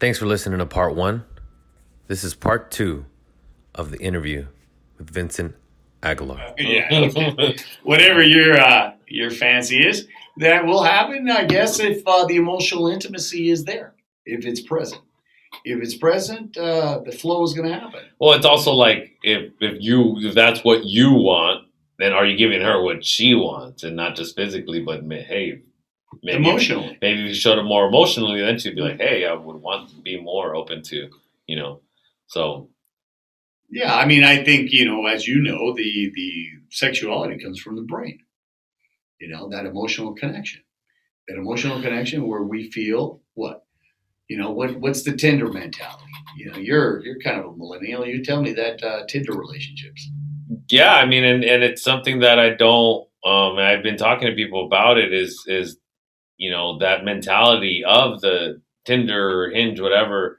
Thanks for listening to part one. This is part two of the interview with Vincent Aguilar. yeah. Whatever your uh, your fancy is, that will happen, I guess, if uh, the emotional intimacy is there, if it's present. If it's present, uh, the flow is going to happen. Well, it's also like if if you if that's what you want, then are you giving her what she wants, and not just physically, but ma- hey, maybe Emotionally. maybe if you showed her more emotionally, then she'd be like, hey, I would want to be more open to, you know. So Yeah, I mean, I think you know, as you know, the the sexuality comes from the brain. You know that emotional connection, that emotional connection where we feel what, you know, what what's the Tinder mentality? You know, you're you're kind of a millennial. You tell me that uh, Tinder relationships. yeah, I mean, and, and it's something that I don't. Um, and I've been talking to people about it. Is is you know that mentality of the Tinder, or Hinge, whatever.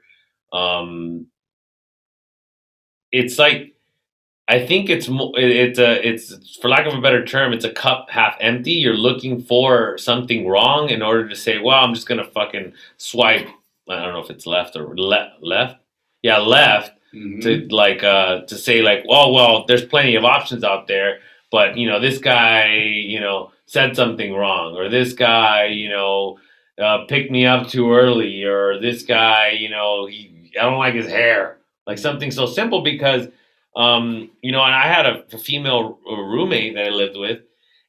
Um, it's like I think it's it's a it's for lack of a better term, it's a cup half empty. You're looking for something wrong in order to say, well, I'm just gonna fucking swipe. I don't know if it's left or le- left. Yeah, left Mhm. to like uh to say like oh well there's plenty of options out there but you know this guy you know said something wrong or this guy you know uh, picked me up too early or this guy you know he I don't like his hair. Like something so simple because um you know and I had a, a female roommate that I lived with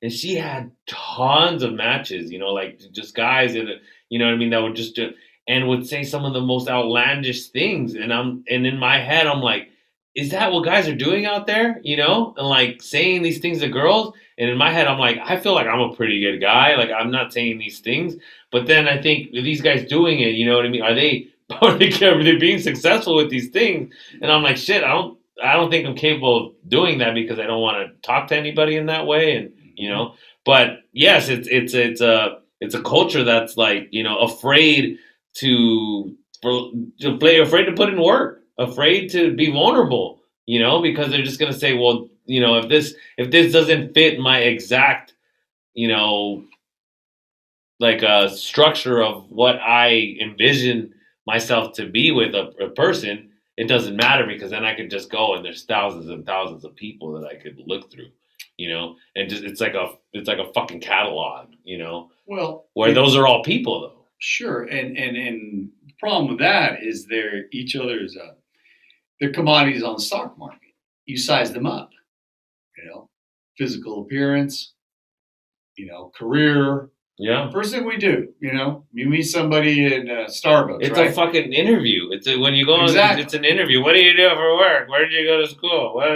and she had tons of matches you know like just guys that you know what I mean that would just do and would say some of the most outlandish things and i'm and in my head i'm like is that what guys are doing out there you know and like saying these things to girls? And in my head i'm like i feel like i'm a pretty good guy. Like i'm not saying these things. But then i think these guys doing it? You know what i mean? Are they are they, are they being successful with these things? And i'm like shit i don't i don't think i'm capable of doing that because i don't want to talk to anybody in that way. And you know but yes it's it's it's a it's a culture that's like you know afraid to for, to play afraid to put in work afraid to be vulnerable you know because they're just going to say well you know if this if this doesn't fit my exact you know like a structure of what i envision myself to be with a, a person it doesn't matter because then i could just go and there's thousands and thousands of people that i could look through you know and just it's like a it's like a fucking catalog you know Well, where it- those are all people though. Sure, and and and the problem with that is they're each other's uh, they're commodities on the stock market. You size them up, you know, physical appearance, you know, career. yeah First thing we do, you know, you meet somebody in uh, Starbucks, It's right? a fucking interview. It's a, when you go on. Exactly. It's an interview. What do you do for work? Where did you go to school? What?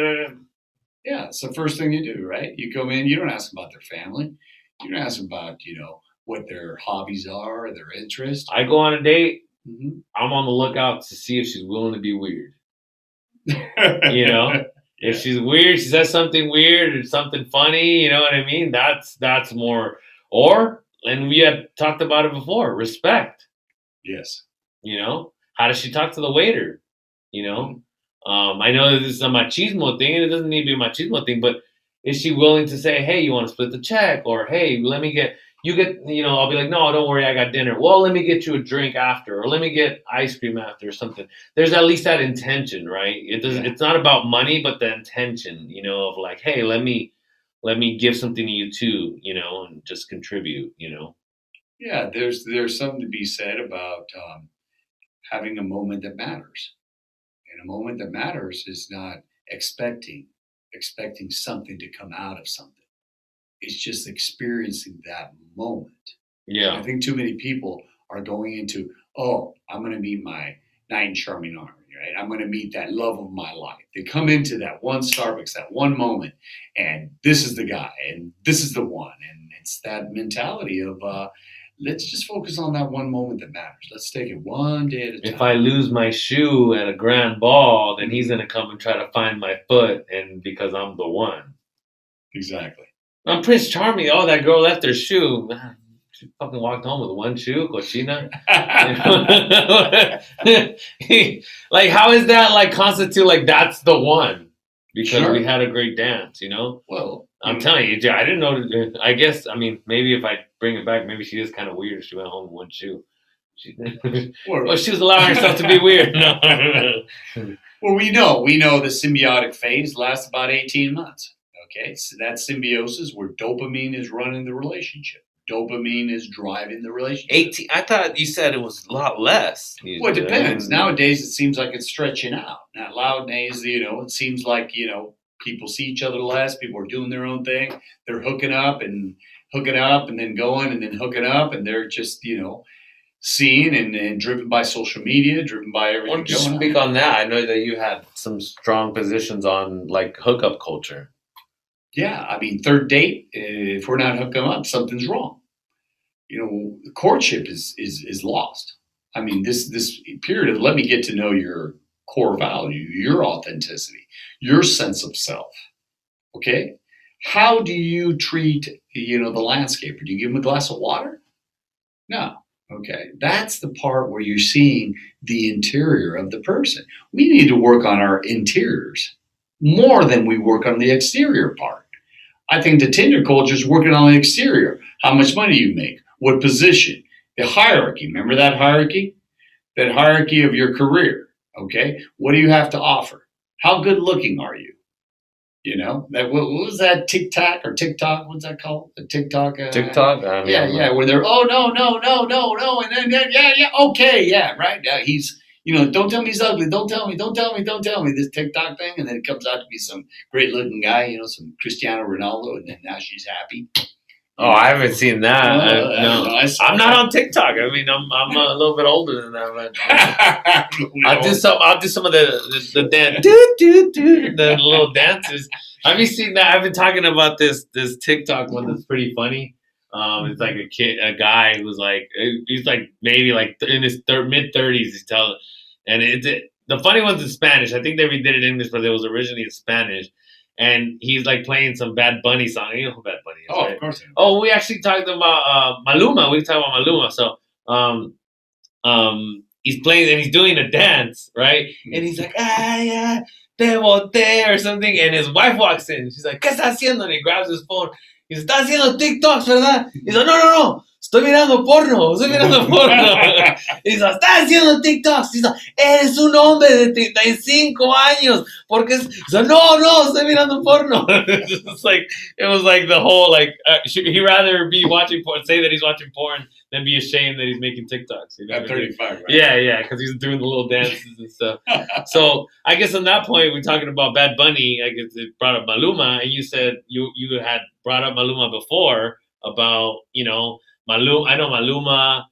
yeah, it's the first thing you do, right? You come in, you don't ask about their family, you don't ask about, you know, what their hobbies are, their interests. I go on a date. Mhm. I'm on the lookout to see if she's willing to be weird. You know, if she's weird, she says something weird or something funny. You know what I mean? That's that's more. Or and we had talked about it before. Respect. yes. You know, how does she talk to the waiter? You know, um, I know that this is a machismo thing, and it doesn't need to be a machismo thing, but is she willing to say, "Hey, you want to split the check?" or "Hey, let me get you get you know?" I'll be like, "No, don't worry, I got dinner." Well, let me get you a drink after, or let me get ice cream after, or something. There's at least that intention, right? It doesn't. Yeah. It's not about money, but the intention, you know, of like, "Hey, let me." Let me give something to you too, you know, and just contribute, you know. Yeah, there's there's something to be said about um, having a moment that matters, and a moment that matters is not expecting expecting something to come out of something. It's just experiencing that moment. Yeah. I think too many people are going into, oh, I'm going to meet my knight in shining armor, right? I'm going to meet that love of my life. They come into that one Starbucks, that one moment, and this is the guy, and this is the one, and it's that mentality of, uh, let's just focus on that one moment that matters. Let's take it one day at a time. if I lose my shoe at a grand ball, then he's gonna come and try to find my foot, and because I'm the one. exactly. I'm Prince Charming. Oh, that girl left her shoe. She fucking walked home with one shoe, cochina. like, how is that like constitute like that's the one? Because Sure. we had a great dance, you know. well, I'm telling you, I didn't know. I guess I mean maybe if I bring it back, maybe she is kind of weird. She went home with one shoe. She, well, she was allowing herself to be weird. No. well, we know we know the symbiotic phase lasts about eighteen months. Okay, so that symbiosis where dopamine is running the relationship. Dopamine is driving the relationship. 18. I thought you said it was a lot less. Well, it depends. Nowadays, it seems like it's stretching out. Now, nowadays, you know, it seems like you know people see each other less. People are doing their own thing. They're hooking up and hooking up and then going and then hooking up, and they're just you know seen and, and driven by social media, driven by Why everything don't you speak on. on that? I know that you had some strong positions on like hookup culture. Yeah, I mean, third date. uh, If we're not hooking up, something's wrong. You know, courtship is is is lost. I mean, this this period of let me get to know your core value, your authenticity, your sense of self. Okay, how do you treat you know the landscaper? Do you give him a glass of water? No. Okay, that's the part where you're seeing the interior of the person. We need to work on our interiors more than we work on the exterior part. I think the Tinder culture is working on the exterior. How much money you make, what position, the hierarchy. Remember that hierarchy? That hierarchy of your career. Okay, what do you have to offer? How good looking are you? You know that what, what was that TikTok or TikTok? What's that called? The TikTok. Uh, TikTok? Yeah, know. yeah, where they're oh no, no, no, no, no, and then then, yeah, yeah, okay, yeah, right. Now he's you know, don't tell me he's ugly, don't tell me, don't tell me, don't tell me this TikTok thing, and then it comes out to be some great looking guy, you know, some Cristiano Ronaldo, and then now she's happy. Oh, I haven't seen that. Uh, I- no. I I'm not on TikTok. I mean, I'm I'm a little bit older than that, but I'll do some. I'll do some of the the, the dance, do do do, the little dances. Have you seen that? I've been talking about this this TikTok one that's pretty funny. Um, it's like a kid, a guy who's like, he's like maybe like in his thir- mid thirties. He's telling, and it's it, the funny one's in Spanish. I think they redid it in English, but it was originally in Spanish. And he's like playing some Bad Bunny song. You know who Bad Bunny is, Oh, right? of course. Oh, we actually talked about uh, Maluma. We talked about Maluma. So, um, um, he's playing and he's doing a dance, right? And he's like, ah, yeah, te boté or something. And his wife walks in. She's like, ¿qué está haciendo? And he grabs his phone. Dice, está haciendo TikToks, ¿verdad? He's like, no, no, no. Estoy mirando porno. Estoy mirando porno. Y dice, está haciendo TikToks. Dice, eres un hombre de 35 años. Porque es, dice, no, no, estoy mirando porno. it's like, it was like the whole, like, uh, he rather be watching porn, say that he's watching porn than be ashamed that he's making TikToks. You know At I mean? 35, right? Yeah, yeah, because he's doing the little dances and stuff. so I guess on that point, we're talking about Bad Bunny. I guess it brought up Maluma, and you said you you had brought up Maluma before about you know Maluma. I know Maluma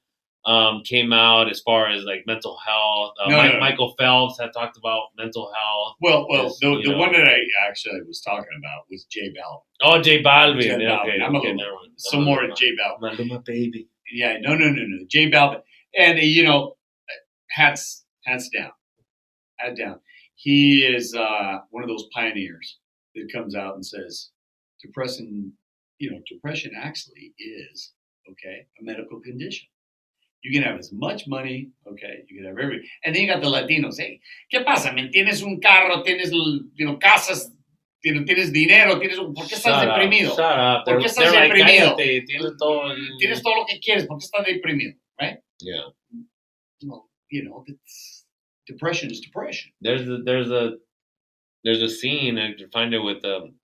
um, came out as far as like mental health. Uh, No, Mi- no, no. Michael Phelps had talked about mental health. Well, well, Yes, the, the one that I actually was talking about was J Balvin. Oh, J Balvin. J Okay, I'm a okay, little- never mind. Some more Maluma. J Balvin. Maluma, baby. Yeah, no, no, no, no. J Balvin, and you know, hats hats down, hat down. He is uh, one of those pioneers that comes out and says, depression, you know, depression actually is okay a medical condition. You can have as much money, okay, you can have every, and then you got the Latinos. Hey, ¿qué pasa? ¿Me tienes un carro? ¿Tienes, you know, casas? ¿Tienes tienes dinero? ¿Tienes, un- ¿Por qué estás up, deprimido? Up. ¿Por qué estás deprimido? cállate, tienes todo. Tienes todo lo que quieres. ¿Por qué estás deprimido? Right? Yeah. well, you know, depression is depression. there's a there's a there's a scene I can find it with um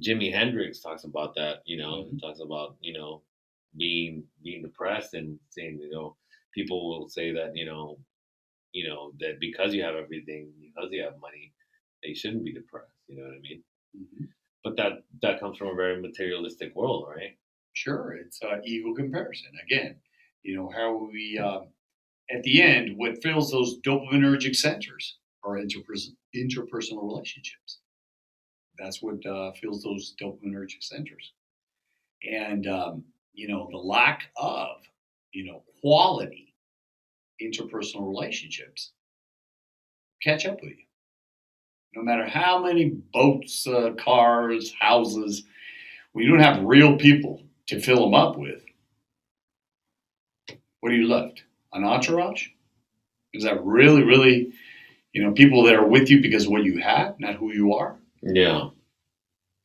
Jimi Hendrix talks about that, you know, Mhm. talks about, you know, being being depressed and saying, you know, people will say that, you know, you know, that because you have everything, because you have money, they shouldn't be depressed, you know what I mean? But that that comes from a very materialistic world, right? Sure, it's uh, ego comparison. Again, you know, how we, uh, at the end, what fills those dopaminergic centers are interpers- interpersonal relationships. That's what uh, fills those dopaminergic centers. And, um, you know, the lack of, you know, quality interpersonal relationships catch up with you. No matter how many boats, uh, cars, houses, when you don't have real people to fill them up with, what are you left? An entourage? Is that really, really, you know, people that are with you because of what you have, not who you are? Yeah.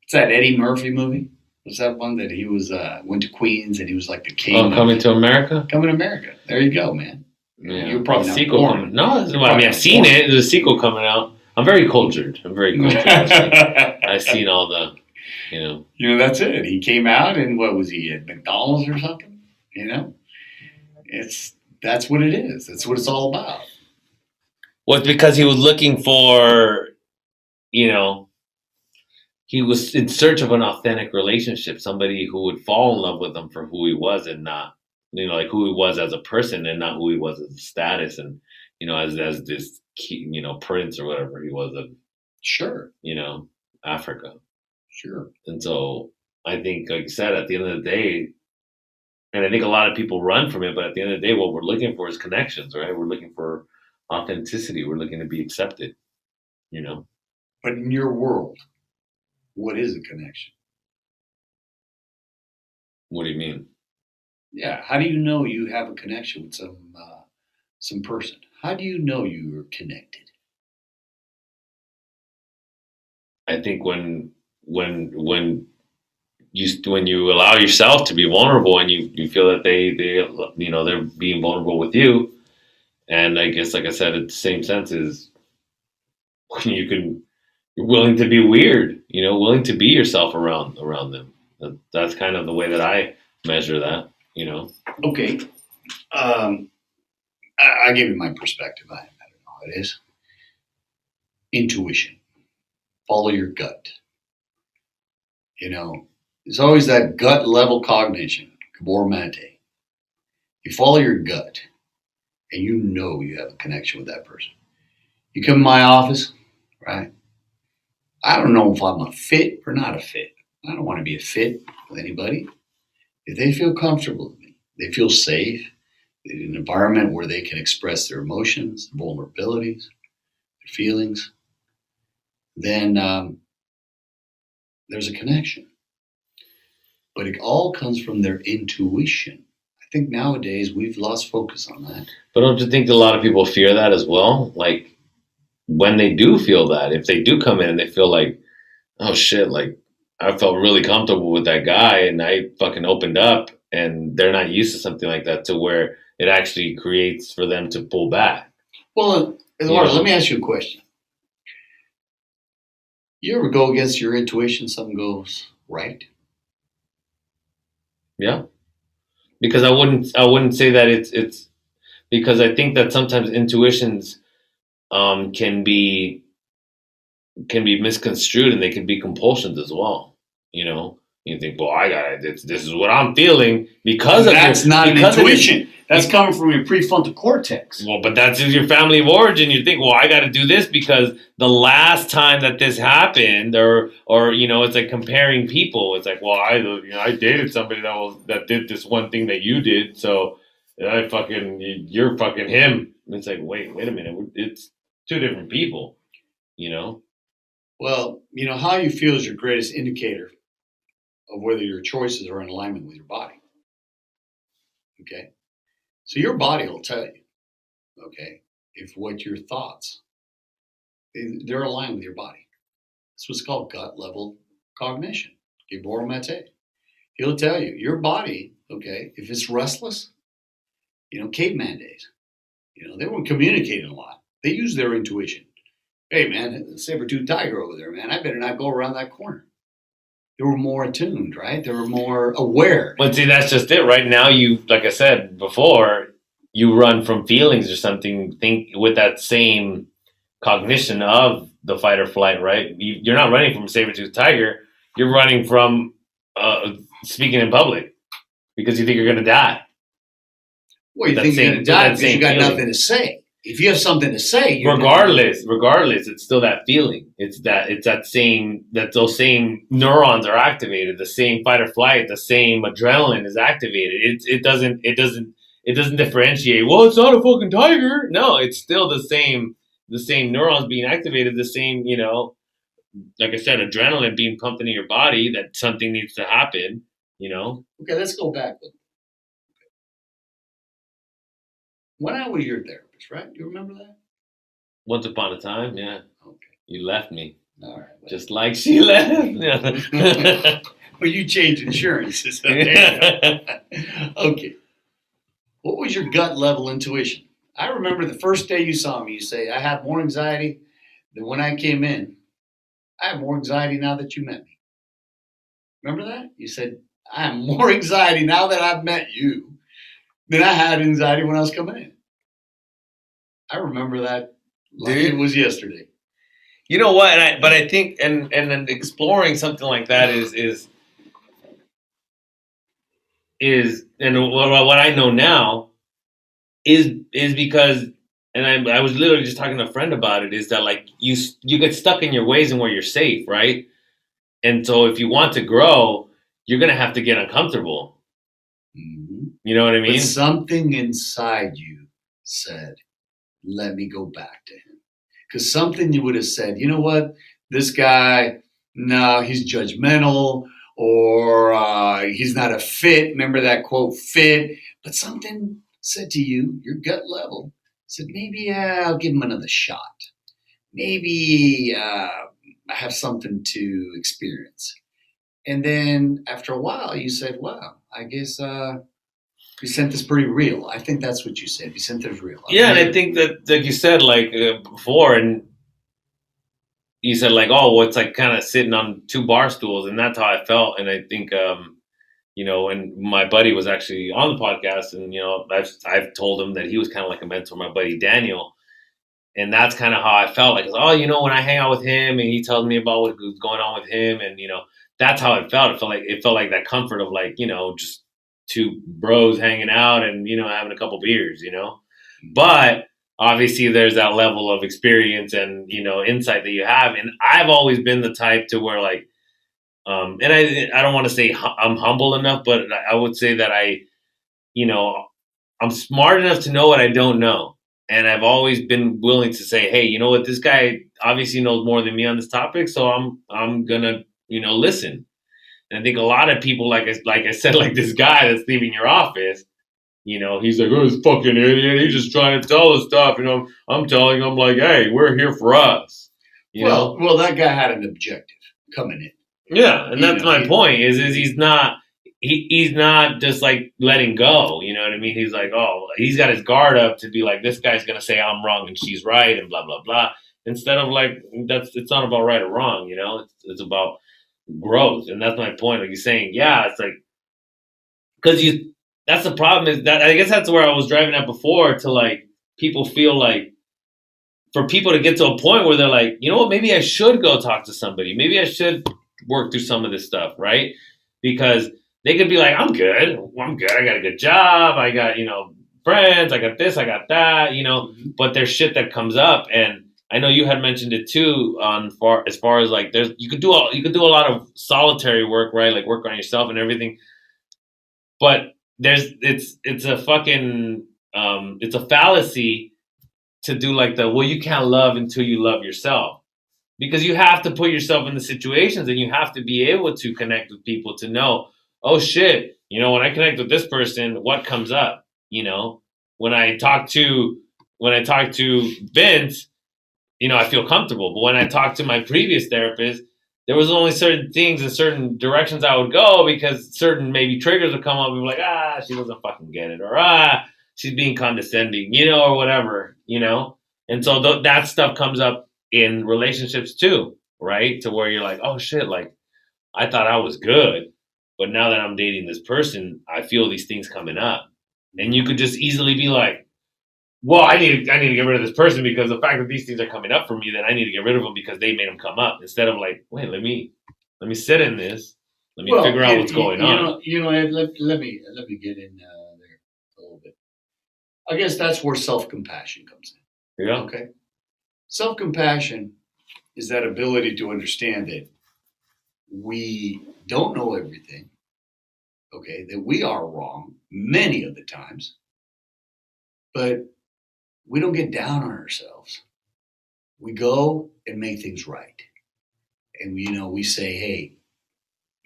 It's that Eddie Murphy movie. Was that one that he was uh, went to Queens and he was like the king? Oh, coming to America. coming to America. There you go, man. Yeah, You're probably sequel. born. No, I mean I've seen born. it. There's a sequel coming out. I'm very cultured. I'm very cultured. I've seen all the, you know. You know, that's it. He came out and what was he at McDonald's or something? You know, it's that's what it is. That's what it's all about. Well, because he was looking for, you know, he was in search of an authentic relationship, somebody who would fall in love with him for who he was and not, you know, like who he was as a person and not who he was as a status and, you know, as as this, key, you know, prince or whatever he was of, Sure, you know, Africa. sure. And so I think, like you said, at the end of the day, and I think a lot of people run from it, but at the end of the day, what we're looking for is connections, right? We're looking for authenticity. We're looking to be accepted, you know? But in your world, what is a connection? What do you mean? Yeah. How do you know you have a connection with some uh, some person? How do you know you are connected? I think when, when, when, you when you allow yourself to be vulnerable and you, you feel that they they you know they're being vulnerable with you and I guess like I said in the same sense is when you can you're willing to be weird you know willing to be yourself around around them that, that's kind of the way that I measure that you know Okay. Um, I, I give you my perspective. I, I don't know how it is. Intuition. Follow your gut. You know, there's always that gut level cognition, Gabor Mate. You follow your gut and you know you have a connection with that person. You come to my office, right? I don't know if I'm a fit or not a fit. I don't want to be a fit with anybody. If they feel comfortable with me, they feel safe, an environment where they can express their emotions, vulnerabilities, their feelings, then um, there's a connection. But it all comes from their intuition. I think nowadays we've lost focus on that. but don't you think a lot of people fear that as well like when they do feel that if they do come in and they feel like oh shit like I felt really comfortable with that guy and I fucking opened up and they're not used to something like that to where it actually creates for them to pull back. Well, Eduardo, Yeah. let me ask you a question. You ever go against your intuition, something goes right? Yeah. Because I wouldn't I wouldn't say that it's it's because I think that sometimes intuitions um can be can be misconstrued and they can be compulsions as well. You know? You think, well, I got it. This, this is what I'm feeling because of That's your, not an because intuition. That's coming from your prefrontal cortex. Well, but that's your family of origin. You think, well, I got to do this because the last time that this happened, or or you know, it's like comparing people. It's like, well, I you know, I dated somebody that was that did this one thing that you did, so I fucking you're fucking him. And it's like, wait, wait a minute, it's two different people. You know? Well, you know, how you feel is your greatest indicator of whether your choices are in alignment with your body. Okay? So your body will tell you, okay, if what your thoughts, they- they're aligned with your body. That's what's called gut level cognition. Gabor Mate. He'll tell you, your body, okay, if it's restless, you know, caveman days, you know, they weren't communicating a lot. They used their intuition hey man, saber-tooth tiger over there, man, I better not go around that corner. They were more attuned, right? They were more aware. But see, that's just it. Right now, you like I said before, you run from feelings or something. Think with that same cognition of the fight or flight, right? You, you're not running from a saber tooth tiger. You're running from uh, speaking in public because you think you're going to die. Well, you think you're gonna die that because you got feeling. nothing to say. If you have something to say, regardless regardless it's still that feeling. It's that it's that same that those same neurons are activated. The same fight or flight the same adrenaline is activated. It, it doesn't it doesn't it doesn't differentiate well it's not a fucking tiger. No it's still the same the same neurons being activated the same you know like i said adrenaline being pumped into your body that something needs to happen you know? Okay, let's go back. When I was your therapist, right? You remember that? once upon a time yeah Okay. you left me All right. well- just like she left. well, you changed insurances. okay. What was your gut level intuition? I remember the first day you saw me, you say, I have more anxiety than when I came in. I have more anxiety now that you met me. Remember that? You said, I have more anxiety now that I've met you than I had anxiety when I was coming in. I remember that like Dude. it was yesterday. You know what? And I, but I think, and and then exploring something like that is is is, and what, what I know now is is because, and I I was literally just talking to a friend about it. Is that like you you get stuck in your ways and where you're safe, right? And so if you want to grow, you're gonna have to get uncomfortable. Mhm. You know what I mean? But something inside you said, let me go back to him. Because something you would have said, you know what, this guy, no, he's judgmental or uh, he's not a fit. Remember that quote, fit? But something said to you, your gut level, said, maybe uh, I'll give him another shot. Maybe uh, I have something to experience. And then after a while, you said, wow, I guess. Vicente is pretty real. I think that's what you said. Vicente is real. Yeah, and I think that, like you said, like uh, before, and you said, like, oh, well, it's like kind of sitting on two bar stools, and that's how I felt. And I think, um, you know, and my buddy was actually on the podcast, and you know, I've I've told him that he was kind of like a mentor, my buddy Daniel, and that's kind of how I felt. Like, oh, you know, when I hang out with him, and he tells me about what was going on with him, and you know, that's how it felt. It felt like it felt like that comfort of like, you know, just two bros hanging out and you know having a couple beers, you know? But obviously there's that level of experience and you know insight that you have. And i've always been the type to where like um and i i don't want to say i'm humble enough but i would say that i you know i'm smart enough to know what i don't know. And i've always been willing to say hey you know what? This guy obviously knows more than me on this topic so i'm i'm gonna you know listen and i think a lot of people like I, like i said like this guy that's leaving your office you know, he's like, oh, this fucking idiot. He's just trying to tell us stuff. You know, I'm telling him, like, hey, we're here for us. You well, know? well, that guy had an objective coming in. Yeah, and you that's know, my point. Is is he's not he, he's not just like letting go. You know what I mean? He's like, oh, he's got his guard up to be like, this guy's gonna say I'm wrong and she's right and blah blah blah. Instead of like, that's it's not about right or wrong. You know, it's it's about growth, and that's my point. Like you're saying, yeah, it's like because you. That's the problem. Is that I guess that's where I was driving at before to like people feel like for people to get to a point where they're like, you know what, maybe I should go talk to somebody. Maybe I should work through some of this stuff, right? Because they could be like, I'm good. I'm good. I got a good job. I got, you know, friends. I got this. I got that, you know, mm-hmm. but there's shit that comes up. And I know you had mentioned it too on far as far as like there's you could do a, you could do a lot of solitary work, right? Like work on yourself and everything. But there's it's it's a fucking um it's a fallacy to do like the well you can't love until you love yourself because you have to put yourself in the situations and you have to be able to connect with people to know oh shit you know when i connect with this person what comes up you know when i talk to when i talk to vince you know i feel comfortable but when i talk to my previous therapist there was only certain things and certain directions i would go because certain maybe triggers would come up and be like ah she doesn't fucking get it or ah she's being condescending you know or whatever you know and so th- that stuff comes up in relationships too, right? To where you're like, oh shit, like I thought I was good, but now that I'm dating this person, I feel these things coming up. And you could just easily be like, well, I need I need to get rid of this person because the fact that these things are coming up for me, then I need to get rid of them because they made them come up. Instead of like, wait, let me let me sit in this, let me Well, figure out what's you- going you on. Know, you know, Ed, let, let me let me get in uh, there a little bit. I guess that's where self compassion comes in. yeah, Okay, self compassion is that ability to understand that we don't know everything. Okay, that we are wrong many of the times, but we don't get down on ourselves. We go and make things right, and you know we say, "Hey,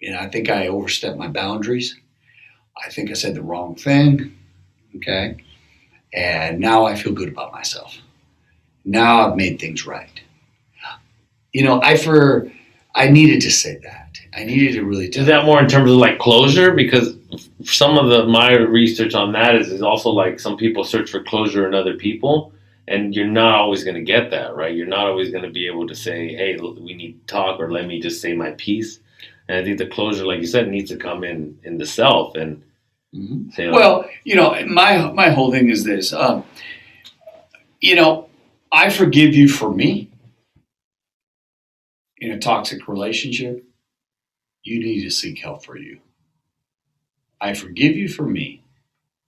you know, I think I overstepped my boundaries. I think I said the wrong thing. Okay. And now I feel good about myself. Now I've made things right. you know, I for I needed to say that. I needed to really Is that more in terms of like closure? Because some of the my research on that is, is also like some people search for closure in other people, and you're not always going to get that, right? You're not always going to be able to say, "Hey, we need to talk," or "Let me just say my piece." And I think the closure, like you said, needs to come in in the self and Mhm. say, like, Well, you know, my my whole thing is this. Um, you know, I forgive you for me in a toxic relationship. You need to seek help for you. I forgive you for me.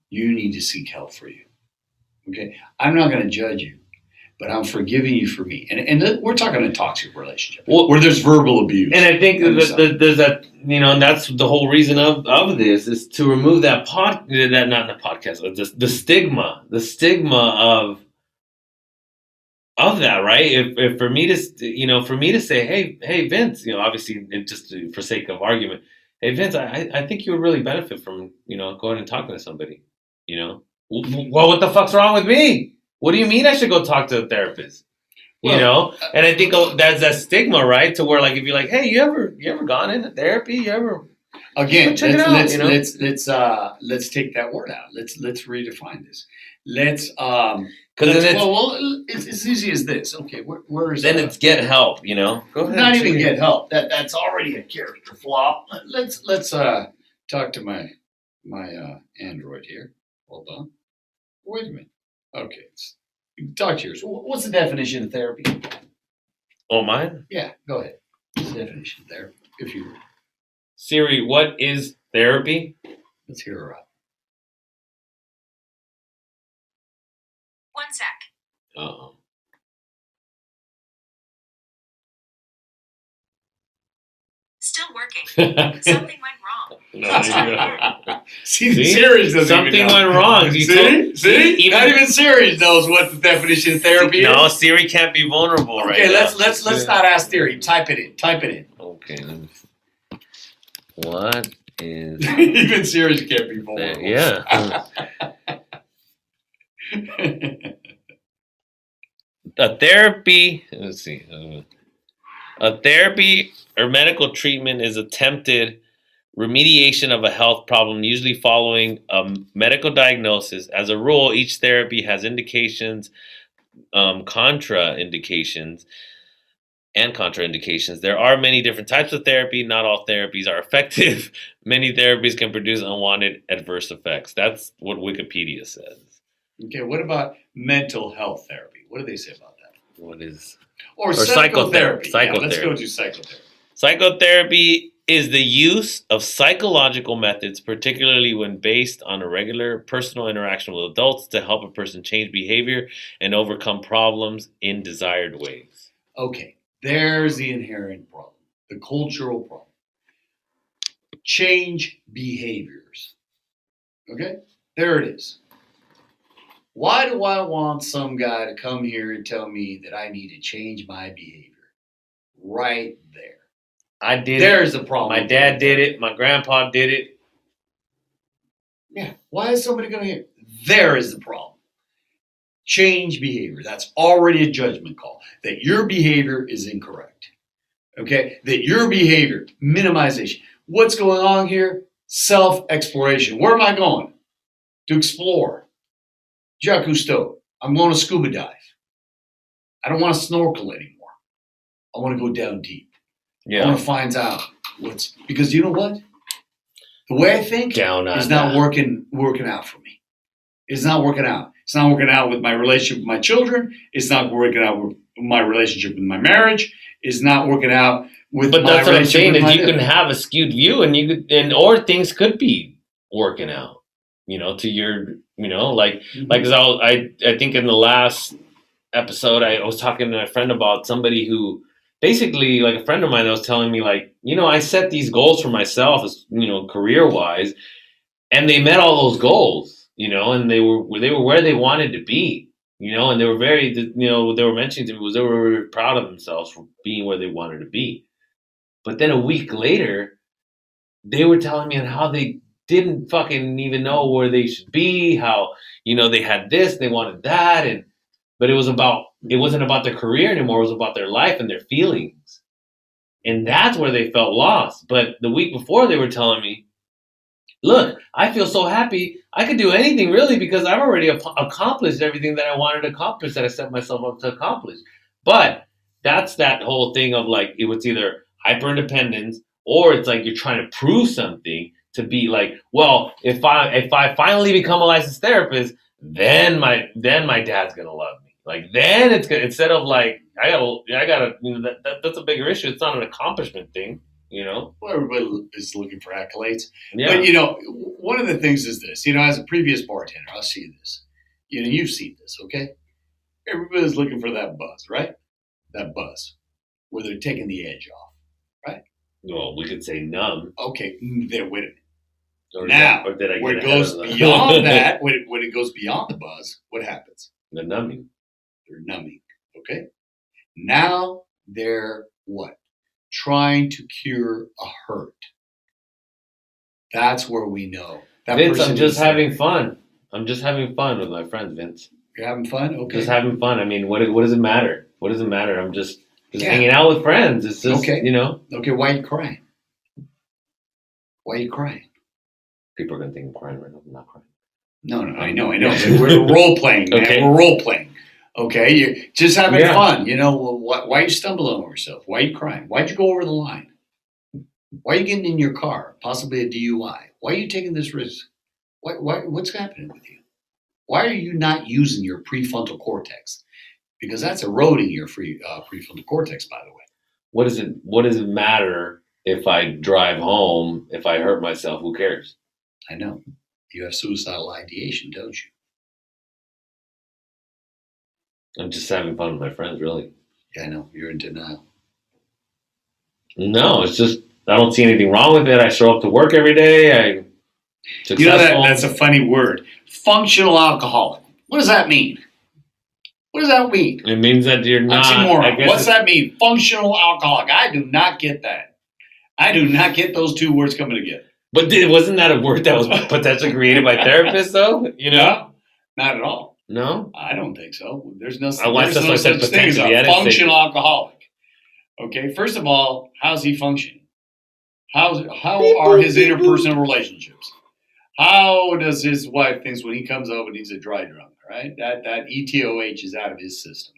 You need to seek help for you. Okay, I'm not going to judge you, but I'm forgiving you for me. And and we're talking a toxic relationship Well- where there's verbal abuse. And I think And that, that there's that, you know, and that's the whole reason of, of this is to remove that pod, that not the podcast, but the, the stigma, the stigma of, of that, right? If, if for me to, you know, for me to say, hey, hey, Vince, you know, obviously, just for sake of argument, hey, Vince, I, I think you would really benefit from, you know, going and talking to somebody, you know? Well, what the fuck's wrong with me? What do you mean I should go talk to a therapist? You Well, know, and I think oh, that's that stigma, right? To where like if you're like, hey, you ever you ever gone into therapy? You ever Again, it let's out, let's, you know? let's let's uh let's take that word out. Let's let's redefine this. Let's um because then it's well, well it's as easy as this. Okay, where, where is then uh, it's get help. You know, go ahead. not even get help. That that's already a character flaw. Let- Let's let's uh talk to my my uh Android here. Hold on. Wait a minute. Okay, it's, talk to yours. What's the definition of therapy? Oh, mine, Yeah, go ahead. What's the definition of therapy? If you Siri. What is therapy? let's hear her out. Uh-oh. Still working. Something went wrong. there you go. See, See? Sirius doesn't Something even know. went wrong. You See, told- see, even- not even Sirius knows what the definition of therapy no, is. Siri can't be vulnerable right Okay, now. let's let's let's not ask Siri. Type it in. Type it in. Okay. let me see. What is even Sirius can't be there? vulnerable. Yeah. A therapy let's see uh, a therapy or medical treatment is attempted remediation of a health problem usually following a medical diagnosis. As a rule each therapy has indications um, contraindications and contraindications. There are many different types of therapy. Not all therapies are effective. Many therapies can produce unwanted adverse effects. That's what wikipedia says. Okay, what about mental health therapy? What do they say about that? what is Or, psychotherapy. psychotherapy. Yeah, let's go to psychotherapy. Psychotherapy is the use of psychological methods, particularly when based on a regular personal interaction with adults, to help a person change behavior and overcome problems in desired ways. Okay, there's the inherent problem, the cultural problem. Change behaviors. Okay, there it is. Why do I want some guy to come here and tell me that I need to change my behavior? Right there. I did There's the problem. My dad did it. My grandpa did it. Yeah. Why is somebody going to hear? There is the problem. Change behavior. That's already a judgment call that your behavior is incorrect. Okay? That your behavior, minimization. What's going on here? Self exploration. Where am I going? To explore. Jacques Cousteau. I'm going to scuba dive. I don't want to snorkel anymore. I want to go down deep. Yeah. I want to find out what's because you know what? The way I think Down is not that. working working out for me. It's not working out. It's not working out with my relationship with my children. It's not working out with my relationship with my marriage. It's not working out with But my that's what I'm saying is you can have a skewed view and you could and or things could be working out. You know, to your you know, like mm-hmm. like 'cause I, was- I I think in the last episode I was talking to a friend about somebody who basically like a friend of mine that was telling me like you know I set these goals for myself as you know career wise and they met all those goals you know and they were they were where they wanted to be you know and they were very you know what they were mentioning to me was they were very proud of themselves for being where they wanted to be. But then a week later they were telling me on how they didn't fucking even know where they should be how you know they had this they wanted that and but it was about it wasn't about their career anymore. It was about their life and their feelings. And that's where they felt lost. But the week before, they were telling me, look, I feel so happy. I could do anything really because I've already ap- accomplished everything that I wanted to accomplish that I set myself up to accomplish. But that's that whole thing of like, it was either hyper independence or it's like you're trying to prove something to be like, well, if I if I finally become a licensed therapist, then my then my dad's gonna love me. Like then it's gonna instead of like I gotta I gotta you know that, that that's a bigger issue. It's not an accomplishment thing, you know. Well, everybody is looking for accolades. Yeah, But you know, one of the things is this. You know, as a previous bartender, I'll see this. You know, you've seen this, okay? Everybody's looking for that buzz, right? That buzz, where they're taking the edge off. Right? Well, we could say numb. Okay, mm, there. Wait a minute. Or Now, did, or did I When it goes beyond that, when it, when it goes beyond the buzz, what happens? the numbing. They're numbing. Okay. Now they're what? Trying to cure a hurt. That's where we know. That Vince, I'm just having fun. I'm just having fun with my friends, Vince. You're having fun. Okay. Just having fun. I mean, what what does it matter? What does it matter? I'm just just Yeah. hanging out with friends. It's just Okay. you know. okay. Why are you crying? Why are you crying? People are gonna think I'm crying right now. I'm not crying. No, no, I know, I know. We're role playing, man. Okay. We're role playing. Okay, you're just having Yeah. fun. You know, well, why, why are you stumbling over yourself? Why are you crying? Why'd you go over the line? Why are you getting in your car? Possibly a DUI. Why are you taking this risk? Why, why, what's happening with you? Why are you not using your prefrontal cortex? Because that's eroding your free, uh, prefrontal cortex, by the way. What does it What does it matter if I drive home? If I hurt myself, who cares? I know. You have suicidal ideation, don't you? I'm just having fun with my friends, really. Yeah, I know. You're in denial. No, it's just I don't see anything wrong with it. I show up to work every day. I successful. You know that that's a funny word. Functional alcoholic. What does that mean? What does that mean? it means that you're not. I Oxymoron. What's that mean? Functional alcoholic. I do not get that. I do not get those two words coming together. But did, wasn't that a word that was potentially created by therapists, though? You know? Not at all. No. I don't think so. There's no, I watched there's this, no I said such thing as potentially. I a didn't functional alcoholic. Okay, first of all, how's he functioning? How's how are his interpersonal relationships? How does his wife thinks when he comes over and he's a dry drunk? Right, that that ETOH is out of his system.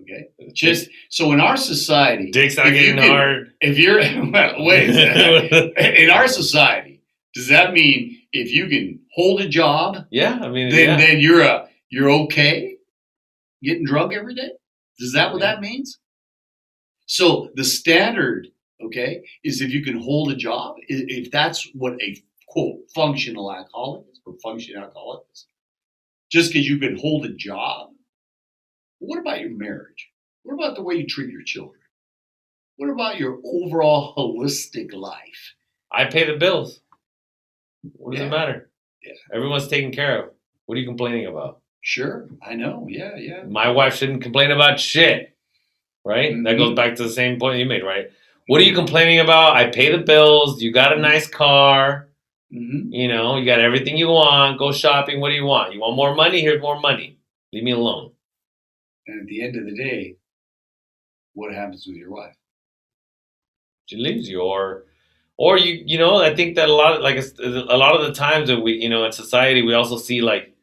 Okay, just so in our society, Dick's not getting can- hard. If you're well, wait, in our society, does that mean if you can hold a job, yeah, I mean, then yeah. then you're a you're okay getting drunk every day? Is that what that means? So the standard, okay, is if you can hold a job, if that's what a quote functional alcoholic is, or functional alcoholic is, just because you can hold a job. What about your marriage? What about the way you treat your children? What about your overall holistic life? I pay the bills. What does Yeah. it matter? Yeah. Everyone's taken care of. What are you complaining about? Sure, I know. Yeah, yeah. My wife shouldn't complain about shit. Right? That Mhm. goes back to the same point you made, right? What are you complaining about? I pay the bills. You got a nice car. hmm You know, you got everything you want. Go shopping. What do you want? You want more money? Here's more money. Leave me alone. And at the end of the day, what happens with your wife? she leaves you or or you you know i think that a lot of like a lot of the times that we you know in society we also see like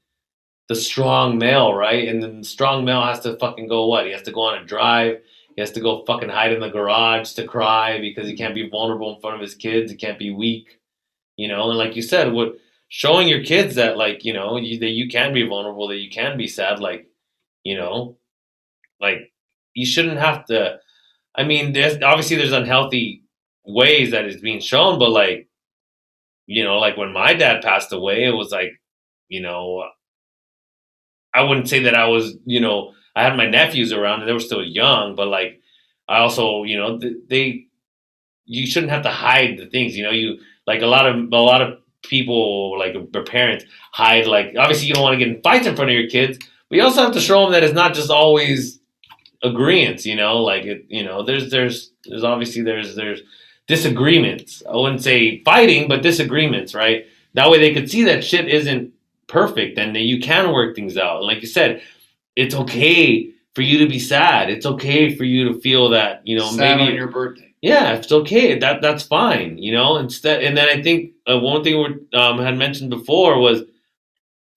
the strong male right? And then the strong male has to fucking go what? He has to go on a drive. He has to go fucking hide in the garage to cry because he can't be vulnerable in front of his kids. He can't be weak you know? And like you said what showing your kids that like you know you, that you can be vulnerable that you can be sad like you know like you shouldn't have to I mean, there's obviously there's unhealthy ways that it's being shown, but like, you know, like when my dad passed away, it was like, you know, I wouldn't say that I was, you know, I had my nephews around and they were still young, but like, I also, you know, they, you shouldn't have to hide the things, you know, you like a lot of a lot of people, like their parents, hide like obviously you don't want to get in fights in front of your kids, but you also have to show them that it's not just always agreements, you know, like it, you know, there's there's there's obviously there's there's disagreements. I wouldn't say fighting, but disagreements, right? That way they could see that shit isn't perfect and that you can work things out. And like you said, it's okay for you to be sad. It's okay for you to feel that, you know, Sad maybe on your birthday. yeah, it's okay. That that's fine, you know. Instead, and then I think uh, one thing we um, had mentioned before was,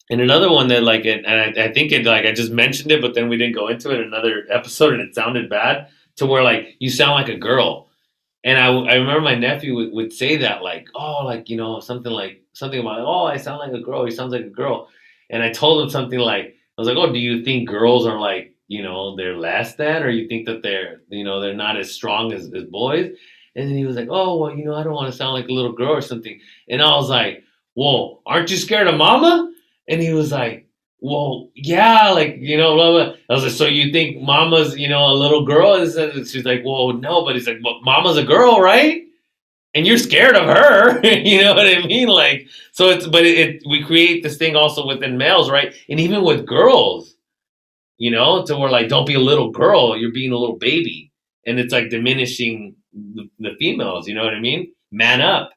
and another one that like, and I, I think it like I just mentioned it, but then we didn't go into it in another episode, and it sounded bad to where like you sound like a girl, and I I remember my nephew would, would say that like oh like you know something like something about oh I sound like a girl, he sounds like a girl, and I told him something like I was like oh do you think girls are like you know they're less than or you think that they're you know they're not as strong as, as boys? And then he was like oh well you know i don't want to sound like a little girl or something. And i was like whoa aren't you scared of mama and he was like well yeah like you know blah, blah. i was like so you think mama's you know a little girl and she's like well no but he's like but mama's a girl right and you're scared of her you know what i mean like so it's but it, it we create this thing also within males right and even with girls you know, to where like, don't be a little girl, you're being a little baby. And it's like diminishing the, the females, you know what I mean? Man up,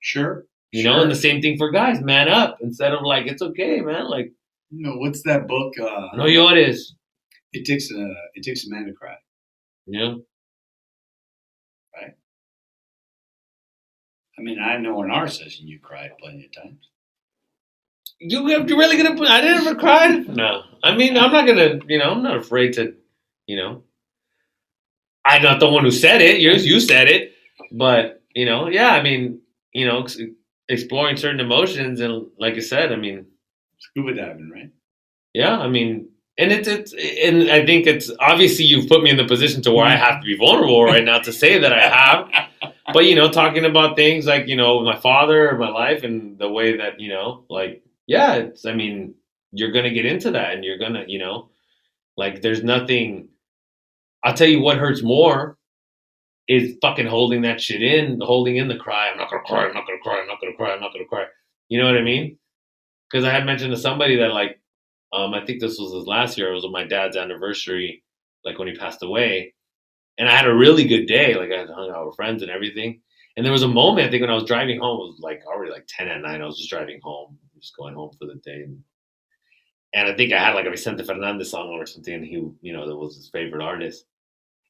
Sure. You sure. know, and the same thing for guys, man up instead of like, it's okay, man. Like, You know, what's that book? Uh, no llores, It takes a it takes a man to cry. Yeah. know? I mean, I know in our session you cried plenty of times. You, you really gonna put, I ever cry. No. I mean, I'm not gonna, you know, I'm not afraid to, you know, I'm not the one who said it. You, you said it. But, you know, yeah, I mean, you know, exploring certain emotions. And like I said, I mean, Scuba diving, right? Yeah, I mean, and it's it's and I think it's obviously you've put me in the position to where I have to be vulnerable right now to say that I have. But you know, talking about things like you know my father, my life, and the way that you know, like yeah, it's I mean, you're gonna get into that, and you're gonna you know, like there's nothing. I'll tell you what hurts more is fucking holding that shit in, holding in the cry. I'm not gonna cry. I'm not gonna cry. I'm not gonna cry. I'm not gonna cry. You know what I mean? Because I had mentioned to somebody that like um, I think this was his last year. It was my dad's anniversary, like when he passed away. And I had a really good day. Like I hung out with friends and everything. And there was a moment, I think, when I was driving home, it was like already like 10 at night. I was just driving home, just going home for the day. And, and I think I had like a Vicente Fernandez song on or something. And he, you know, that was his favorite artist.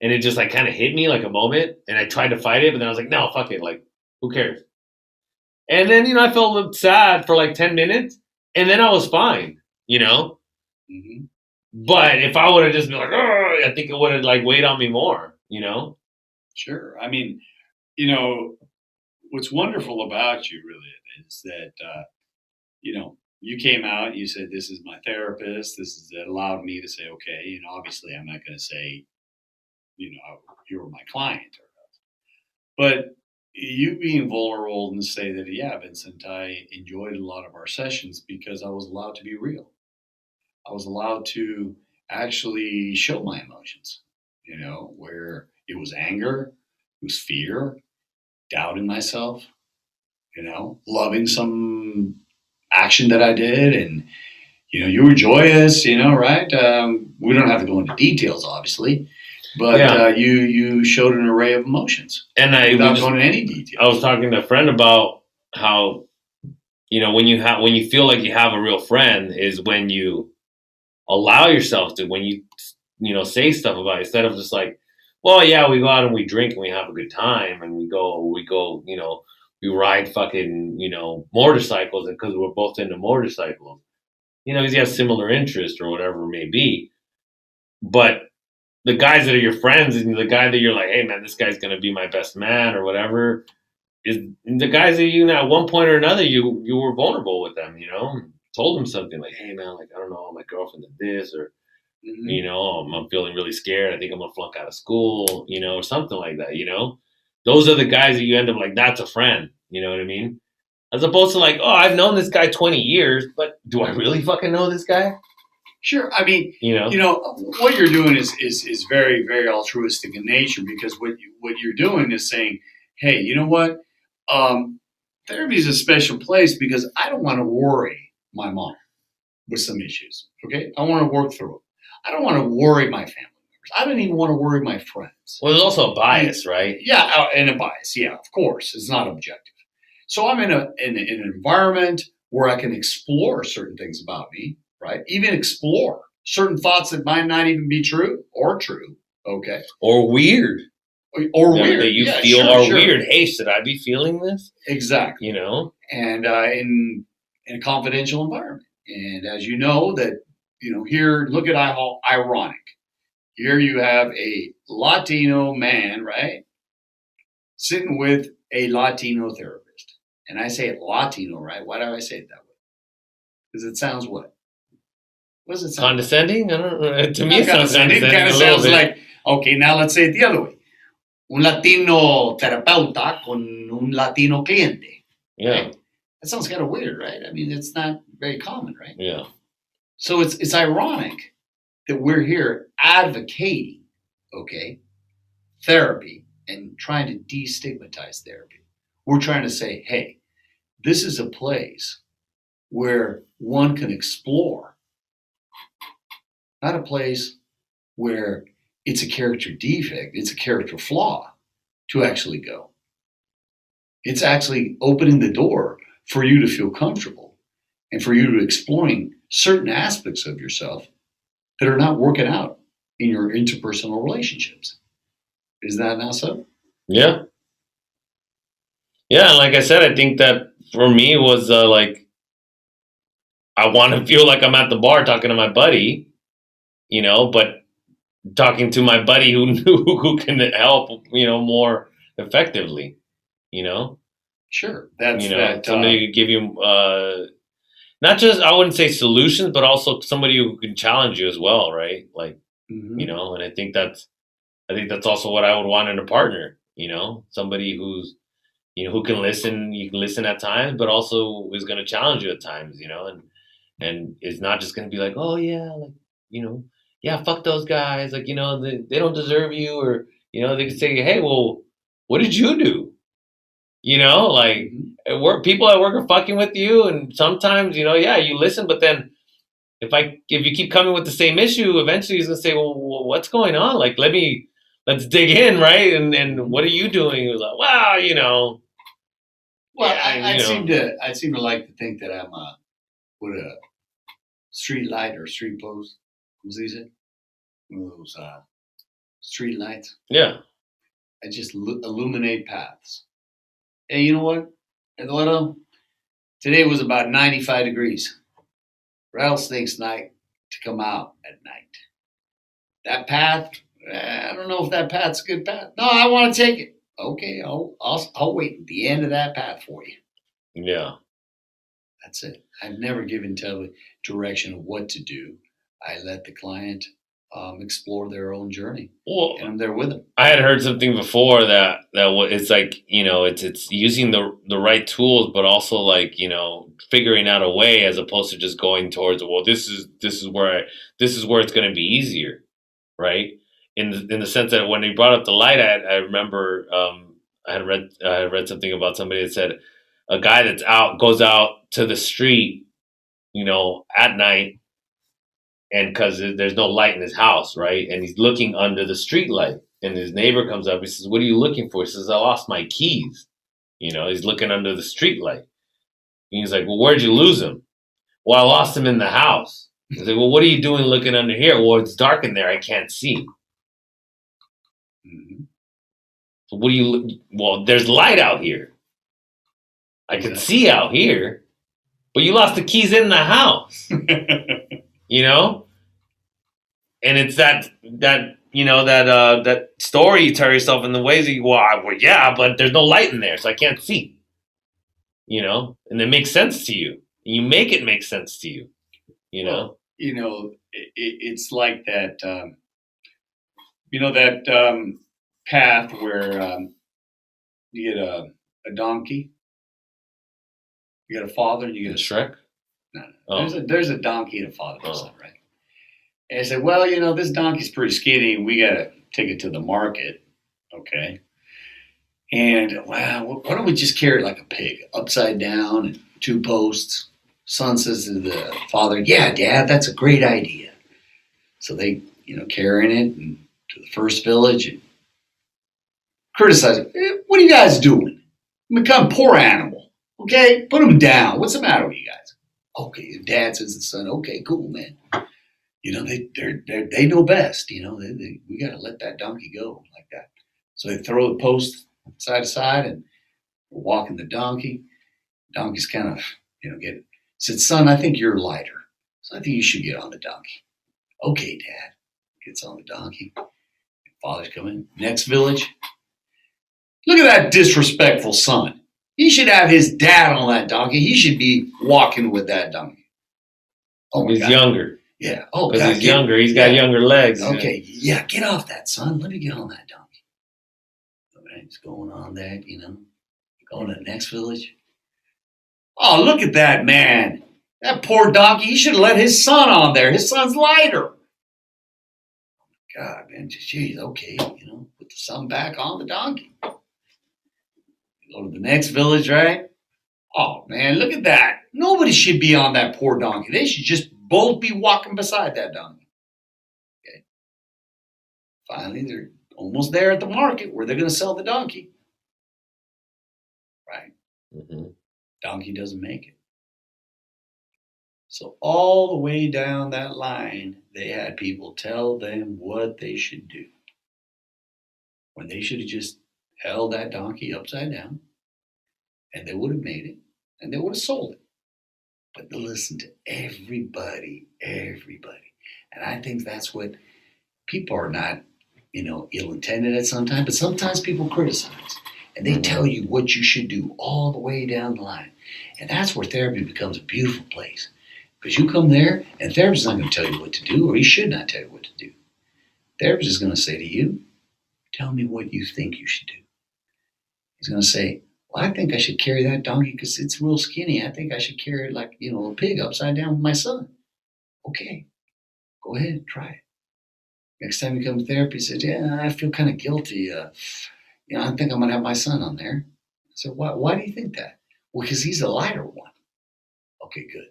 And it just like kind of hit me like a moment. And I tried to fight it, but then I was like, no, fuck it. Like, who cares? And then, you know, I felt a little sad for like 10 minutes. And then I was fine you know. hmm But if I would have just been like, I think it would have like weighed on me more, you know. Sure. I mean, you know, what's wonderful about you really is that, uh, you know, you came out, you said, this is my therapist. This is that allowed me to say, okay, you know, obviously I'm not going to say, you know, you were my client. But you being vulnerable and say that, yeah, Vincent, I enjoyed a lot of our sessions because I was allowed to be real. I was allowed to actually show my emotions, you know, where it was anger, it was fear, doubt in myself, you know, loving some action that I did. And, you know, you were joyous, you know, right? Um, we don't have to go into details, obviously, but Yeah. uh, you, you showed an array of emotions And I without was, going into any detail. I was talking to a friend about how, you know, when you have when you feel like you have a real friend is when you allow yourself to when you you know say stuff about it instead of just like, well, yeah, we go out and we drink and we have a good time and we go we go you know we ride fucking you know motorcycles and because we're both into motorcycles, you know, because you have similar interests or whatever it may be, but the guys that are your friends and the guy that you're like, hey man, this guy's gonna be my best man or whatever, is the guys that you know at one point or another you you were vulnerable with them, you know, told them something like, hey man, like I don't know, my girlfriend did this or Mhm. you know, I'm, I'm feeling really scared. I think I'm gonna flunk out of school, you know, or something like that, you know. Those are the guys that you end up like, that's a friend, you know what I mean? As opposed to like, oh, I've known this guy 20 years, but do I really fucking know this guy? Sure. I mean, You know? you know what you're doing is is is very very altruistic in nature because what you, what you're doing is saying hey you know what um, therapy is a special place because i don't want to worry my mom with some issues okay i want to work through it i don't want to worry my family members i don't even want to worry my friends Well, there's also a bias, right? yeah uh, and a bias yeah of course it's not objective so i'm in a in, in an environment where i can explore certain things about me right even explore certain thoughts that might not even be true or true. Okay. Or weird. Or, or weird. that you Yeah, feel sure, are sure. weird. Hey, should I be feeling this? Exactly. You know? and uh, in in a confidential environment. And as you know, that you know here, look at how ironic. Here you have a Latino man, right, sitting with a Latino therapist, and I say Latino, right? Why do I say it that way? Because it sounds what? Does it sound? Condescending? I don't know. To me, it sounds condescending. It kind of sounds bit. like okay. Now let's say it the other way. Un Latino terapeuta con un Latino cliente. yeah, That sounds kind of weird, right? I mean, it's not very common, right? yeah, So it's it's ironic that we're here advocating, okay, therapy and trying to destigmatize therapy. We're trying to say, hey, this is a place where one can explore, not a place where it's a character defect, it's a character flaw to actually go. It's actually opening the door for you to feel comfortable and for you to exploring certain aspects of yourself that are not working out in your interpersonal relationships. Is that not so? yeah, yeah. Like I said, I think that for me was uh, like I want to feel like I'm at the bar talking to my buddy, you know, but talking to my buddy who who, who can help, you know, more effectively, you know. Sure. That's you know, that. uh, somebody who could give you uh, not just I wouldn't say solutions, but also somebody who can challenge you as well, right? Like mhm. you know, and I think that's I think that's also what I would want in a partner. You know, somebody who's you know who can listen. You can listen at times, but also is going to challenge you at times. You know, and and it's not just going to be like, oh yeah, like you know, yeah, fuck those guys. Like you know, they, they don't deserve you, or you know, they could say, hey, well, what did you do? You know, like Mhm. at work people at work are fucking with you and sometimes you know yeah you listen but then if i if you keep coming with the same issue eventually he's gonna say well what's going on like let me let's dig in right and and what are you doing He was like wow you know Well, Yeah, I, I seem to I seem to like to think that I'm a what a street light or street post. What's these? it? Those uh, street lights. yeah I just lu- illuminate paths. Hey, you know what, Eduardo? Today was about 95 degrees. Rattlesnakes night to come out at night. That path, eh, I don't know if that path's a good path. No, I want to take it. Okay, I'll, I'll, I'll wait at the end of that path for you. yeah That's it. I've never given tele direction of what to do. I let the client um, explore their own journey, well and I'm there with them. i had heard something before that that it's like you know it's it's using the the right tools but also like you know figuring out a way as opposed to just going towards well this is this is where I, this is where it's going to be easier right in the, in the sense that when he brought up the light I, I remember um, I had read I had read something about somebody that said a guy that's out goes out to the street you know at night and because there's no light in his house right and he's looking under the street light and his neighbor comes up he says what are you looking for he says I lost my keys you know he's looking under the street light he's like well where'd you lose them well I lost them in the house He's like, well, what are you doing looking under here? Well, it's dark in there. I can't see. Mhm. So what do you? look- Well, there's light out here. I can see out here, but you lost the keys in the house. You know, and it's that that you know that uh that story you tell yourself in the ways that you, well, I, well, yeah, but there's no light in there, so I can't see. You know, and it makes sense to you. You make it make sense to you. You know. Well, you know, it, it, it's like that. Um, you know that um, path where um, you get a, a donkey, you get a father, and you get a. Shrek. No, no. Oh. There's a there's a donkey and a father and Oh. son, right? And I said, well, you know, this donkey's pretty skinny. We got to take it to the market, okay? And wow, wh- why don't we just carry it like a pig, upside down and two posts? Son says to the father, "Yeah, Dad, that's a great idea." So they, you know, carrying it and to the first village and criticize it. "Eh, What are you guys doing? Become poor animal, okay? Put him down. What's the matter with you guys? Okay, and dad says the son, okay, cool, man. You know, they they're, they're, they know best. You know, they, they, we got to let that donkey go like that. So they throw the post side to side and walking the donkey. Donkey's kind of, you know, get said, son, I think you're lighter. So I think you should get on the donkey. Okay, dad. Gets on the donkey. Father's coming. Next village. Look at that disrespectful son. He should have his dad on that donkey. He should be walking with that donkey. Oh he's God. younger Yeah. Oh, because he's get- younger. He's got yeah. younger legs. Okay, yeah, get off that, son. Let me get on that donkey. All right, it's going on that, you know. Going to the next village. Oh, look at that man. That poor donkey. He should have let his son on there. His son's lighter. Oh, God, man, geez, okay, you know, put the son back on the donkey. Go to the next village, right? Oh man, look at that. Nobody should be on that poor donkey. They should just both be walking beside that donkey. Okay. Finally, they're almost there at the market where they're going to sell the donkey. Right? Mhm. Donkey doesn't make it. So, all the way down that line, they had people tell them what they should do. When they should have just held that donkey upside down and they would have made it and they would have sold it. But they listened to everybody, everybody. And I think that's what people are not, you know, ill intended at sometimes, but sometimes people criticize and they tell you what you should do all the way down the line. And that's where therapy becomes a beautiful place. Because you come there and therapist is not going to tell you what to do, or he should not tell you what to do. Therapist is going to say to you, Tell me what you think you should do. He's going to say, Well, I think I should carry that donkey because it's real skinny. I think I should carry it like, you know, a pig upside down with my son. Okay, go ahead, try it. Next time you come to therapy, he says, Yeah, I feel kind of guilty. Uh, you know, I think I'm going to have my son on there. I said, why, why do you think that? Well, because he's a lighter one. Okay, good.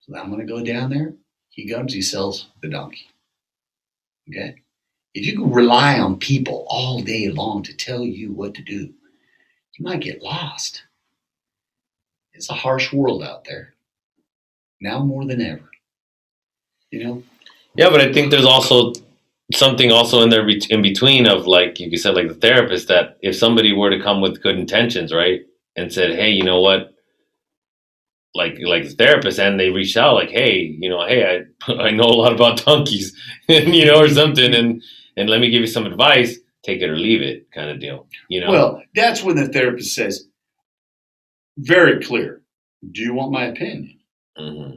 So I'm going to go down there. He comes, he sells the donkey. Okay? If you can rely on people all day long to tell you what to do, you might get lost. It's a harsh world out there. Now more than ever. You know? Yeah, but I think there's also something also in there in between of like you said, like the therapist that if somebody were to come with good intentions, right, and said, hey, you know what, like like the therapist, and they reached out like, hey, you know, hey, I I know a lot about donkeys, and you know, or something, and and let me give you some advice, take it or leave it, kind of deal, you know. Well, that's when the therapist says, very clear, do you want my opinion? hmm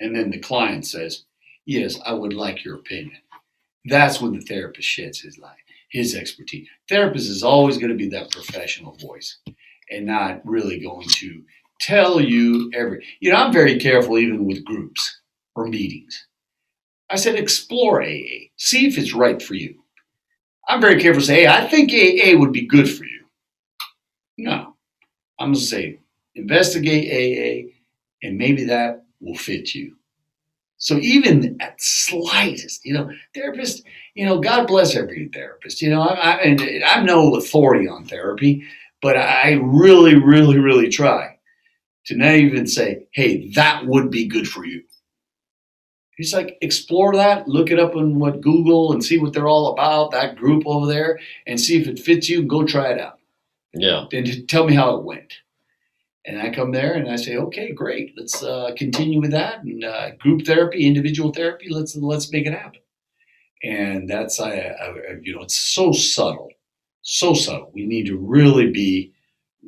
And then the client says, Yes, I would like your opinion. That's when the therapist sheds his light, his expertise. Therapist is always going to be that professional voice and not really going to tell you every. You know, I'm very careful even with groups or meetings. I said, explore AA, see if it's right for you. I'm very careful to say, hey, I think AA would be good for you. No, I'm going to say, investigate AA, and maybe that will fit you. So even at slightest, you know, therapist, you know, God bless every therapist. You know, I, I, and I'm no authority on therapy, but I really, really, really try to not even say, "Hey, that would be good for you." He's like, explore that, look it up on what Google and see what they're all about. That group over there, and see if it fits you. Go try it out Yeah. then tell me how it went. And I come there and I say, okay, great, let's uh, continue with that and uh, group therapy, individual therapy. Let's let's make it happen. And that's I, I, you know, it's so subtle, so subtle. We need to really be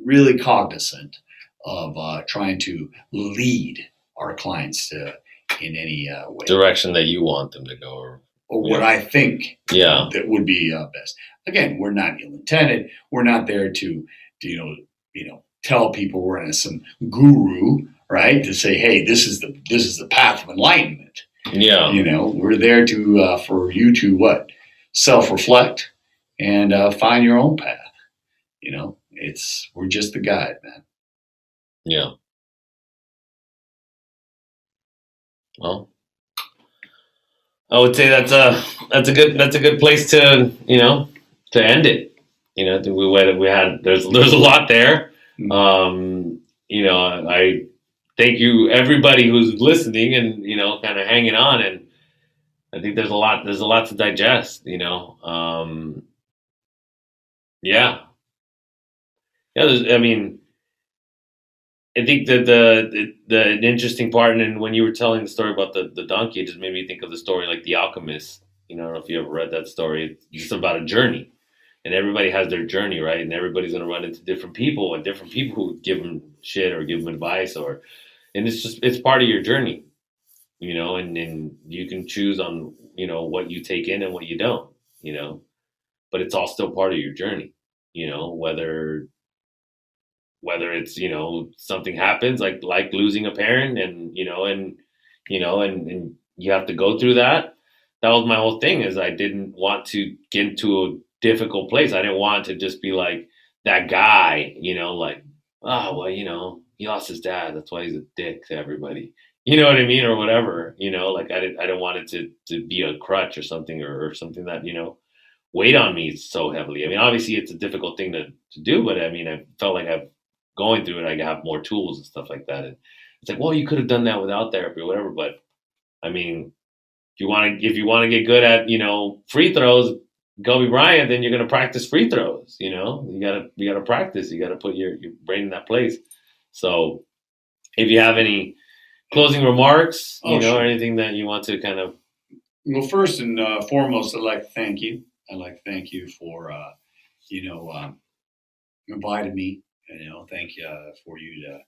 really cognizant of uh, trying to lead our clients to, in any uh, way Direction that you want them to go. Or, or what I think yeah. that would be uh, best. Again, we're not ill intended. We're not there to, to, you know, you know, tell people we're in some guru, right? To say, hey, this is the this is the path of enlightenment. Yeah. You know, we're there to uh, for you to what self reflect and uh, find your own path. You know, it's we're just the guide, man. Yeah. Well, I would say that's a that's a good that's a good place to you know to end it. You know, we went we had there's there's a lot there. Um, you know, I thank you everybody who's listening and you know kind of hanging on and I think there's a lot there's a lot to digest, you know. Um, yeah, yeah. I mean, I think that the, the the interesting part, and when you were telling the story about the the donkey, it just made me think of the story like The Alchemist. You know, I don't know if you ever read that story. It's just about a journey, and everybody has their journey, right? And everybody's going to run into different people, and different people who give them shit or give them advice, or and it's just it's part of your journey, you know. And and you can choose on you know what you take in and what you don't, you know. But it's all still part of your journey, you know. Whether whether it's you know something happens like like losing a parent and you know and you know and, and you have to go through that. That was my whole thing is i didn't want to get into a difficult place. I didn't want to just be like that guy you know like oh well you know he lost his dad. That's why he's a dick to everybody. You know what i mean? Or whatever you know like i didn't i didn't want it to to be a crutch or something or, or something that you know weighed on me so heavily. I mean obviously it's a difficult thing to, to do but i mean i felt like i've going through it, I have more tools and stuff like that. And it's like, well, you could have done that without therapy or whatever. But I mean, if you want to, if you want to get good at, you know, free throws, Kobe Bryant, then you're going to practice free throws. You know, you gotta, you gotta practice. You gotta put your, your brain in that place. So, if you have any closing remarks, you Oh, know, sure. or anything that you want to kind of, Well, first and uh, foremost, I'd like to thank you. I'd like to thank you for, uh, you know, um, inviting me. You know, thank you uh, for you to,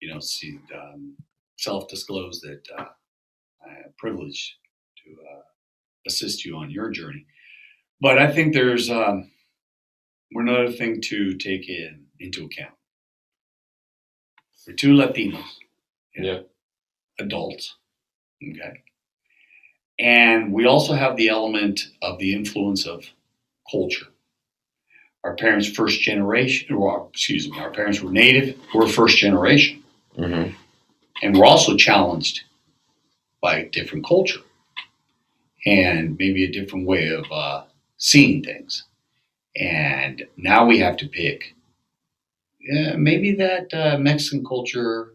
you know, see, um, self-disclose that uh, I am privileged to uh, assist you on your journey. But I think there's um, one other thing to take in into account. We're two Latinos, you know, adults, okay, and we also have the element of the influence of culture. Our parents, first generation, or excuse me, our parents were native, we're first generation. Mhm. And we're also challenged by a different culture and maybe a different way of uh, seeing things. And now we have to pick yeah, maybe that uh, Mexican culture,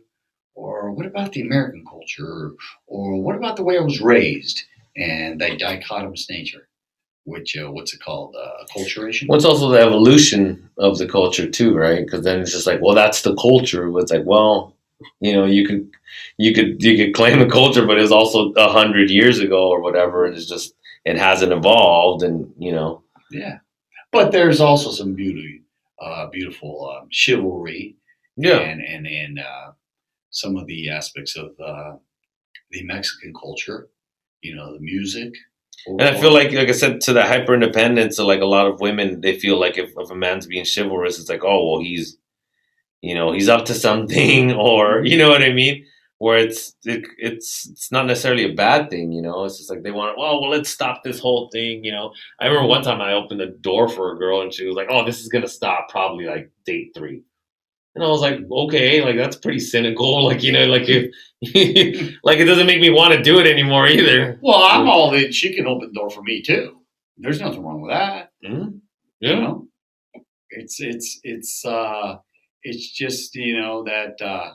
or what about the American culture, or what about the way I was raised and that dichotomous nature, which, uh, what's it called, uh, acculturation? What's also the evolution of the culture too, right? Because then it's just like, well, that's the culture. but It's like, well, you know, you could, you could, you could claim a culture, but it's also a hundred years ago or whatever, and it's just it hasn't evolved, and you know, Yeah, but there's also some beauty, uh, beautiful um, chivalry, and and and uh, some of the aspects of uh, the Mexican culture. You know, the music. And I feel like, like I said, to the hyper independence, of like a lot of women, they feel like if, if a man's being chivalrous, it's like, oh, well, he's, you know, he's up to something, or you know what I mean. Where it's it, it's it's not necessarily a bad thing, you know. It's just like they want, well, well, let's stop this whole thing, you know. I remember one time I opened the door for a girl, and she was like, "Oh, this is gonna stop probably like date three. And I was like, okay, like that's pretty cynical. Like you know, like if like it doesn't make me want to do it anymore either. Well, I'm all in. She can open the door for me too. There's nothing wrong with that. Mhm. You Yeah. know, it's it's it's uh, it's just you know that uh,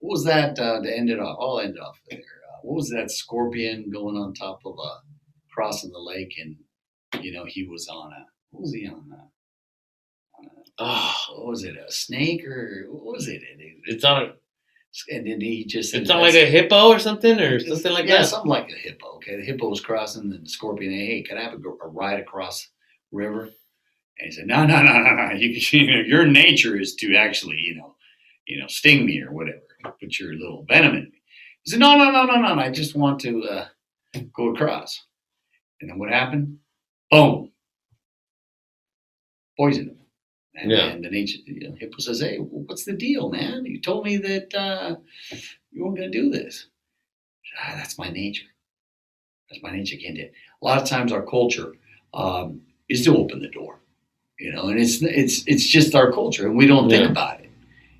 what was that uh, to end it off? I'll end off there. Uh, what was that scorpion going on top of a crossing the lake and you know he was on a what was he on? A, Oh, what was it? A snake or what was it? It's not. A, and then he just it's not like a hippo or something or something like yeah, that. Yeah, something like a hippo. Okay, the hippo was crossing the scorpion. Hey, can I have a, a ride across river? And he said, No, no, no, no, no. You, you know, your nature is to actually, you know, you know, sting me or whatever. Put your little venom in me. He said, No, no, no, no, no. no, I just want to uh, go across. And then what happened? Boom. Poisoned him. And, Yeah. and the nature, you know, hippo says, Hey, what's the deal, man? You told me that uh, you weren't going to do this. Ah, that's my nature. That's my nature. Can't do it. A lot of times, our culture um, is to open the door, you know, and it's it's it's just our culture, and we don't think Yeah. about it,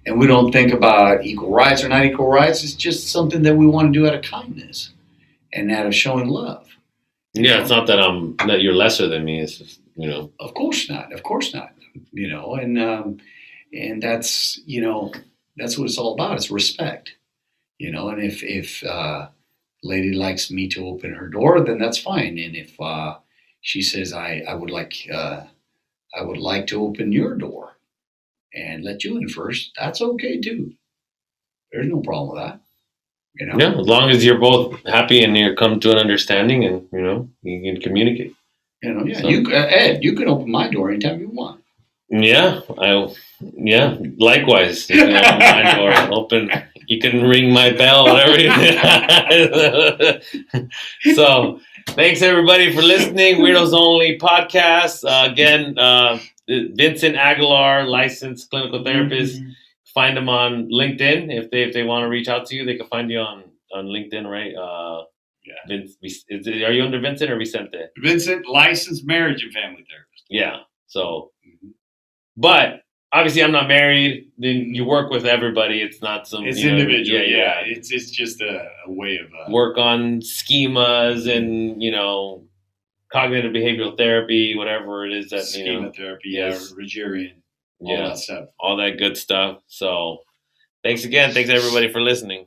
and we don't think about equal rights or not equal rights. It's just something that we want to do out of kindness and out of showing love. Yeah, it's not that I'm that you're lesser than me. It's just you know. Of course not. Of course not. You know, and um, and that's you know that's what it's all about. It's respect. You know, and if if uh, lady likes me to open her door, then that's fine. And if uh, she says I, I would like uh, I would like to open your door and let you in first, that's okay too. There's no problem with that. You know? Yeah, as long as you're both happy and you come to an understanding, and you know you can communicate. You know, yeah. So- You uh, Ed, you can open my door anytime you want. Yeah, I. Yeah, likewise. You can open my door, open. You can ring my bell, whatever. You so, thanks everybody for listening. Weirdos Only podcast. Uh, again, uh, Vincent Aguilar, licensed clinical therapist. Find them on LinkedIn if they if they want to reach out to you. They can find you on on LinkedIn, right? Uh, Yeah. Vince, is are you under Vincent or Vicente? Vincent, licensed marriage and family therapist. Yeah. So. But obviously, I'm not married. Then you work with everybody. It's not some. It's you know, individual. Yeah, yeah. It's it's just a, a way of uh, Work on schemas and you know cognitive behavioral therapy, whatever it is that you know. therapy, yes. yeah, Rogerian, all Yeah, that stuff. all that good stuff. So, thanks again. Thanks everybody for listening.